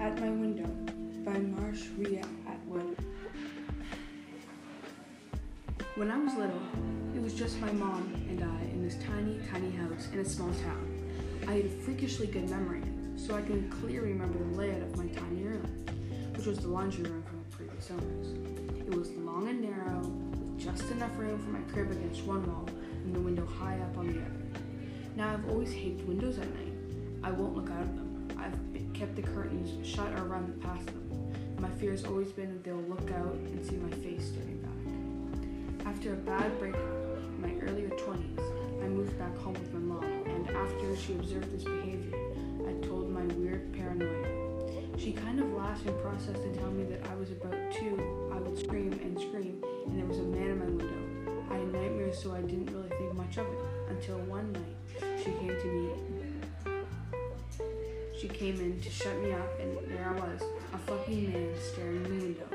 At My Window by Marsh Atwood. When I was little, it was just my mom and I in this tiny, tiny house in a small town. I had a freakishly good memory, so I can clearly remember the layout of my tiny room, which was the laundry room from the previous owners. It was long and narrow, with just enough room for my crib against one wall and the window high up on the other. Now I've always hated windows at night. I won't look out of them. I've kept the curtains shut or run past them. My fear has always been that they'll look out and see my face staring back. After a bad breakup in my earlier 20s, I moved back home with my mom, and after she observed this behavior, I told my weird paranoia. She kind of laughed and processed to tell me that I was about two, I would scream and scream, and there was a man in my window. I had nightmares, so I didn't really think much of it until one night she came to me. She came in to shut me up, and there I was, a fucking man staring in the window.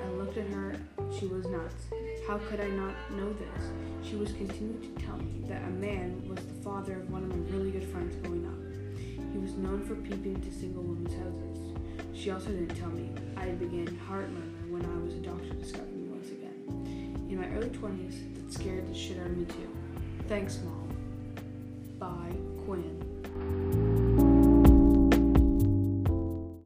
I looked at her. She was nuts. How could I not know this? She was continuing to tell me that a man was the father of one of my really good friends growing up. He was known for peeping into single women's houses. She also didn't tell me I began heart murmur when I was a doctor discovered me once again. In my early 20s, that scared the shit out of me too. Thanks, Mom. Bye, Quinn.